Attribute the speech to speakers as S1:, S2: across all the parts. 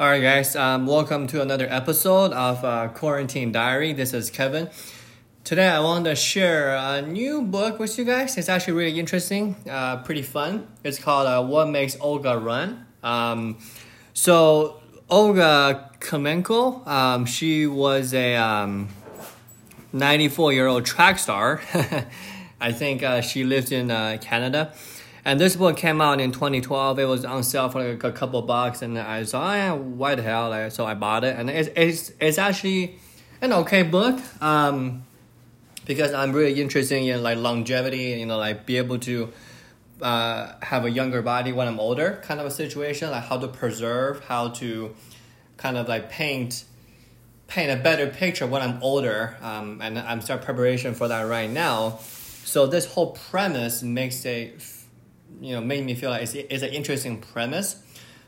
S1: All right, guys. Um, welcome to another episode of uh, Quarantine Diary. This is Keven. Today, I want to share a new book with you guys. It's actually really interesting, uh, pretty fun. It's called uh, "What Makes Olga Run." Um, so, Olga Kamenko, um, she was a 94-year-old um, track star. I think uh, she lived in uh, Canada and this book came out in 2012. It was on sale for like a couple bucks, and I saw, oh, yeah, why the hell? Like, so I bought it, and it's it's it's actually an okay book. Um, because I'm really interested in like longevity, you know, like be able to uh, have a younger body when I'm older, kind of a situation, like how to preserve, how to kind of like paint paint a better picture when I'm older. Um, and I'm start preparation for that right now. So this whole premise makes a you know made me feel like it's, it's an interesting premise.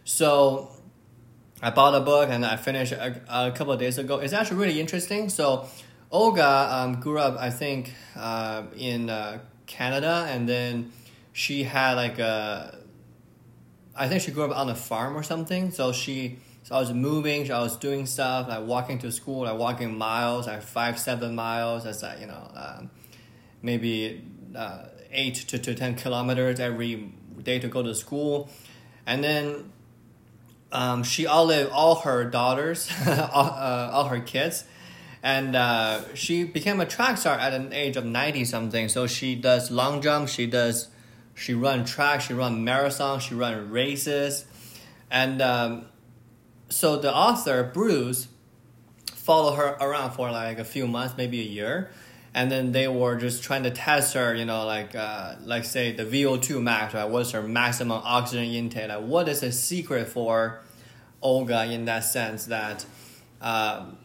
S1: So I bought a book and I finished a, a couple of days ago. It's actually really interesting. So Olga um, grew up, I think, uh, in uh, Canada, and then she had like a, I think she grew up on a farm or something. So she, so I was moving, I was doing stuff, like walking to school, like walking miles, like five, seven miles. That's like you know, um, maybe uh, eight to, to 10 kilometers every day to go to school. And then um, she outlived all her daughters, all, uh, all her kids. And uh, she became a track star at an age of 90 something. So she does long jump, she does, she run track, she run marathon, she run races. And um, so the author, Bruce, followed her around for like a few months, maybe a year and then they were just trying to test her, you know, like uh, like say the VO2 max, right? What's her maximum oxygen intake? Like, what is the secret for Olga in that sense that um,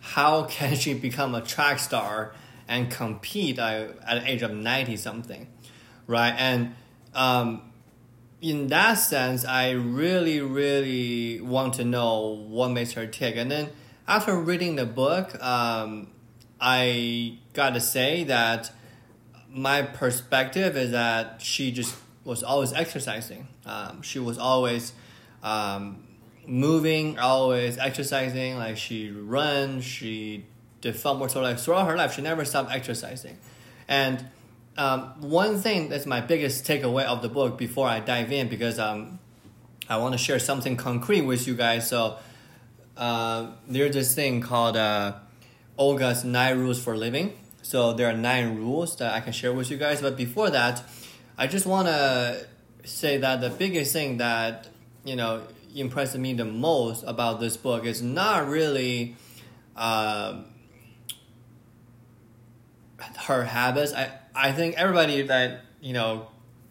S1: how can she become a track star and compete uh, at the age of 90 something, right? And um, in that sense, I really, really want to know what makes her tick. And then after reading the book, um, I gotta say that my perspective is that she just was always exercising. Um, she was always um, moving, always exercising. Like she run, she did fun more. So like throughout her life, she never stopped exercising. And um, one thing that's my biggest takeaway of the book before I dive in, because um, I want to share something concrete with you guys. So uh, there's this thing called. Uh, Olga's nine rules for living. So there are nine rules that I can share with you guys. But before that, I just want to say that the biggest thing that you know impressed me the most about this book is not really uh, her habits. I I think everybody that you know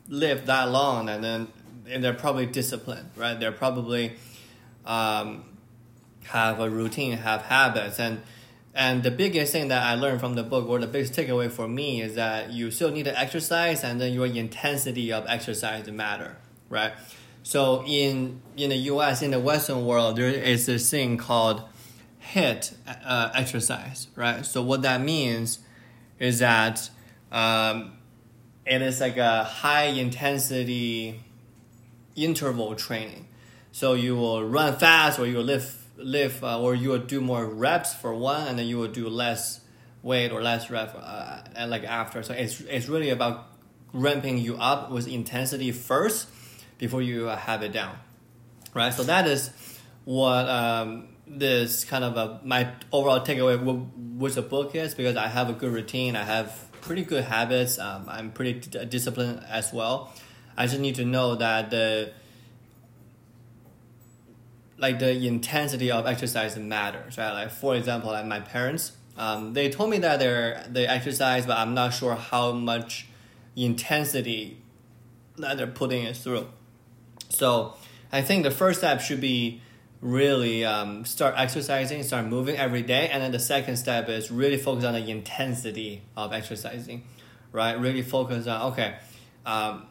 S1: lived that long and then and they're probably disciplined, right? They're probably um, have a routine, have habits, and and the biggest thing that I learned from the book, or the biggest takeaway for me, is that you still need to exercise, and then your intensity of exercise matter, right? So in in the U.S. in the Western world, there is this thing called HIIT uh, exercise, right? So what that means is that um, it is like a high intensity interval training. So you will run fast, or you will lift lift uh, or you will do more reps for one and then you will do less weight or less rep uh, like after. So it's it's really about ramping you up with intensity first before you uh, have it down right? So that is what um, this kind of a, my overall takeaway with the book is because i have a good routine i have pretty good habits um, i'm pretty d- disciplined as well. I just need to know that the like the intensity of exercise matters, right? Like for example, like my parents, um, they told me that they're they exercise, but I'm not sure how much intensity that they're putting it through. So I think the first step should be really um, start exercising, start moving every day, and then the second step is really focus on the intensity of exercising, right? Really focus on okay. Um,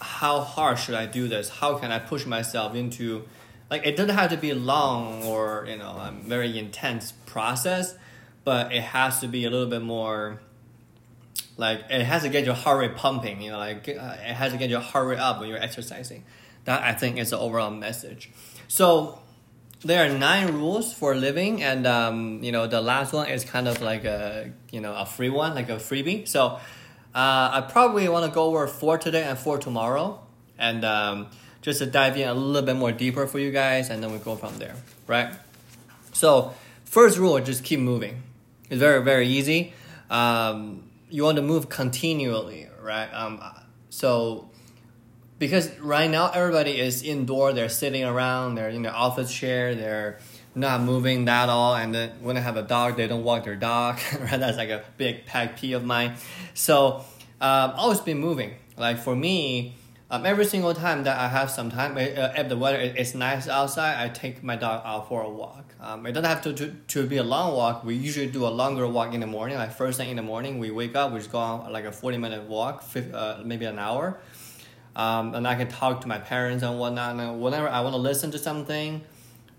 S1: how hard should I do this? How can I push myself into like it doesn't have to be long or you know a very intense process, but it has to be a little bit more. Like it has to get your heart rate pumping, you know, like uh, it has to get your heart rate up when you're exercising. That I think is the overall message. So there are nine rules for living, and um, you know the last one is kind of like a you know a free one, like a freebie. So uh, I probably want to go over four today and four tomorrow, and um, just to dive in a little bit more deeper for you guys, and then we go from there, right? So first rule, just keep moving. It's very very easy. Um, you want to move continually, right? Um, so because right now everybody is indoor, they're sitting around, they're in their office chair, they're not moving that all, and then when they have a dog, they don't walk their dog. right, that's like a big pet peeve of mine. So um, always been moving. Like for me, um, every single time that I have some time, uh, if the weather is nice outside, I take my dog out for a walk. Um, it doesn't have to, to, to be a long walk. We usually do a longer walk in the morning. Like first thing in the morning, we wake up, we just go on like a 40 minute walk, uh, maybe an hour. Um, and I can talk to my parents and whatnot. And whenever I want to listen to something,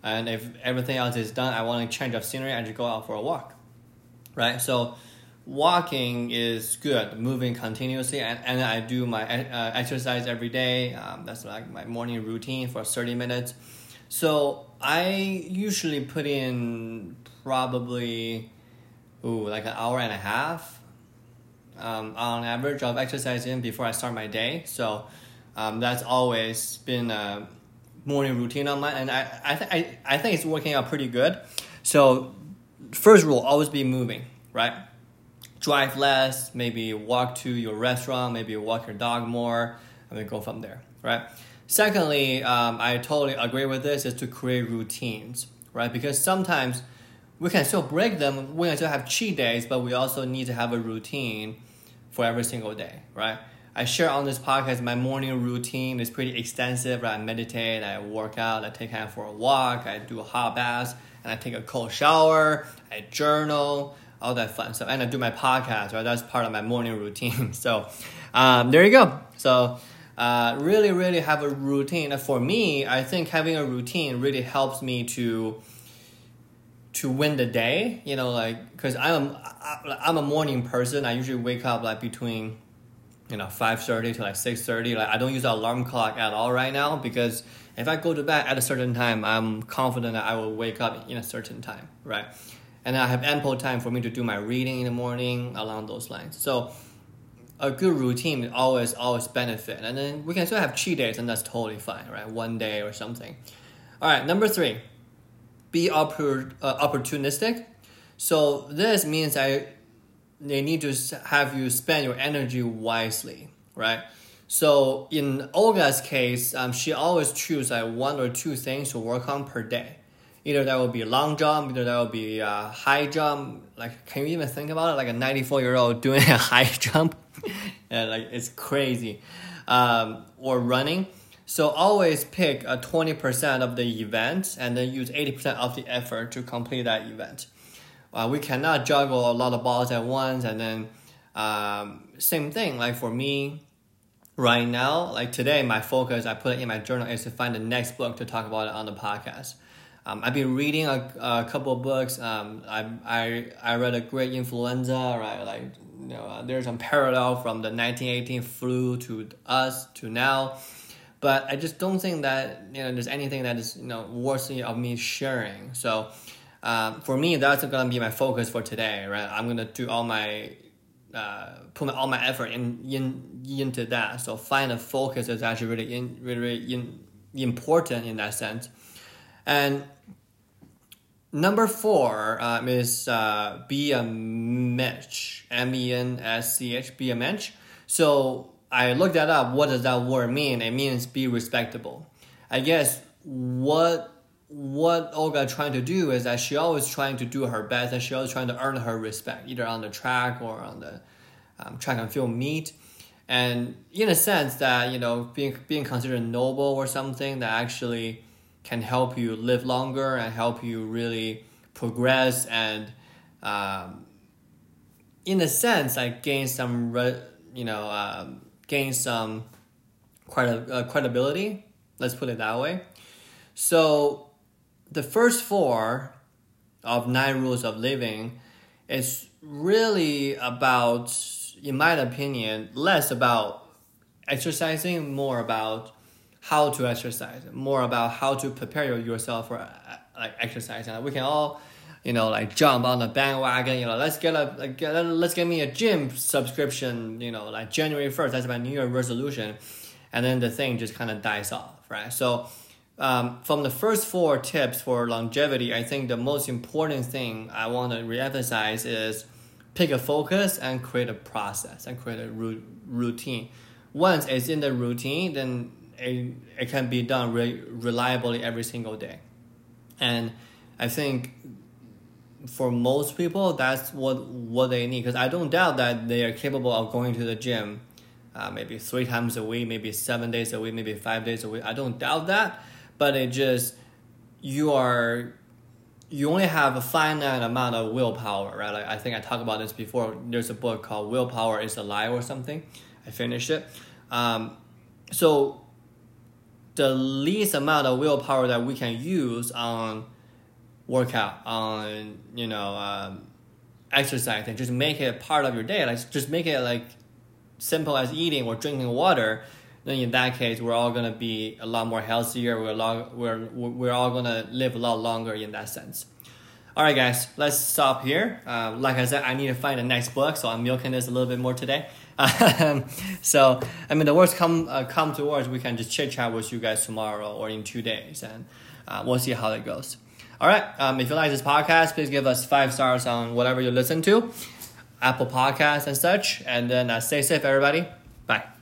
S1: and if everything else is done, I want to change of scenery, I just go out for a walk, right? So walking is good, moving continuously, and, and I do my uh, exercise every day. Um, that's like my morning routine for 30 minutes. So I usually put in probably ooh, like an hour and a half um, on average of exercising before I start my day. So um, that's always been a morning routine on mine, and I I, th- I I think it's working out pretty good. So first rule, always be moving, right? Drive less, maybe walk to your restaurant, maybe walk your dog more, and then go from there, right? Secondly, um, I totally agree with this is to create routines, right? Because sometimes we can still break them. We can still have cheat days, but we also need to have a routine for every single day, right? I share on this podcast my morning routine is pretty extensive. Right? I meditate, I work out, I take him for a walk, I do a hot bath, and I take a cold shower, I journal, all that fun stuff, and I do my podcast. Right, that's part of my morning routine. so, um, there you go. So, uh, really, really have a routine. For me, I think having a routine really helps me to to win the day. You know, like because I'm I'm a morning person. I usually wake up like between you know 5.30 to like 6.30 like i don't use an alarm clock at all right now because if i go to bed at a certain time i'm confident that i will wake up in a certain time right and i have ample time for me to do my reading in the morning along those lines. So a good routine always always benefit. And then we can still have cheat days and that's totally fine right? One day or something. All right number three be oppor- uh, opportunistic. So this means i they need to have you spend your energy wisely, right? So in Olga's case, um, she always choose like one or two things to work on per day. Either that will be long jump, either that will be a high jump. Like, can you even think about it? Like a 94 year old doing a high jump, like it's crazy. Um, or running. So always pick a 20% of the event and then use 80% of the effort to complete that event uh, we cannot juggle a lot of balls at once and then um, same thing like for me right now like today my focus i put it in my journal is to find the next book to talk about it on the podcast um, i've been reading a, a couple of books um, I, I, I read a great influenza right like you know uh, there's some parallel from the 1918 flu to us to now but i just don't think that you know there's anything that is you know worthy of me sharing so um, for me, that's gonna be my focus for today, right? I'm gonna do all my uh, put my, all my effort in, in into that. So find a focus is actually really in, really, really in, important in that sense. And number four um, is uh, be a mensch, M E N S C H, be a mensch. So I looked that up. What does that word mean? It means be respectable. I guess what what Olga trying to do is that she always trying to do her best and she always trying to earn her respect, either on the track or on the um, track and field meet. And in a sense that, you know, being, being considered noble or something that actually can help you live longer and help you really progress and, um, in a sense, like gain some, re- you know, um, gain some credi- uh, credibility. Let's put it that way. So the first four of nine rules of living is really about, in my opinion, less about exercising, more about how to exercise, more about how to prepare yourself for uh, like exercise. And we can all, you know, like jump on the bandwagon. You know, let's get a like, let's get me a gym subscription. You know, like January first. That's my New Year resolution, and then the thing just kind of dies off, right? So. Um, from the first four tips for longevity, I think the most important thing I want to reemphasize is pick a focus and create a process and create a routine. Once it's in the routine, then it, it can be done re- reliably every single day. And I think for most people, that's what, what they need. Because I don't doubt that they are capable of going to the gym uh, maybe three times a week, maybe seven days a week, maybe five days a week. I don't doubt that. But it just, you are you only have a finite amount of willpower, right? Like I think I talked about this before. There's a book called Willpower is a Lie or something. I finished it. Um, so the least amount of willpower that we can use on workout, on you know um, exercise, and just make it part of your day. Like just make it like simple as eating or drinking water. Then in that case, we're all gonna be a lot more healthier. We're long, we're we're all gonna live a lot longer in that sense. All right, guys, let's stop here. Uh, like I said, I need to find a next book, so I'm milking this a little bit more today. Um, so, I mean, the worst come uh, come towards, we can just chit chat with you guys tomorrow or in two days, and uh, we'll see how it goes. All right. Um, if you like this podcast, please give us five stars on whatever you listen to, Apple Podcasts and such. And then uh, stay safe, everybody. Bye.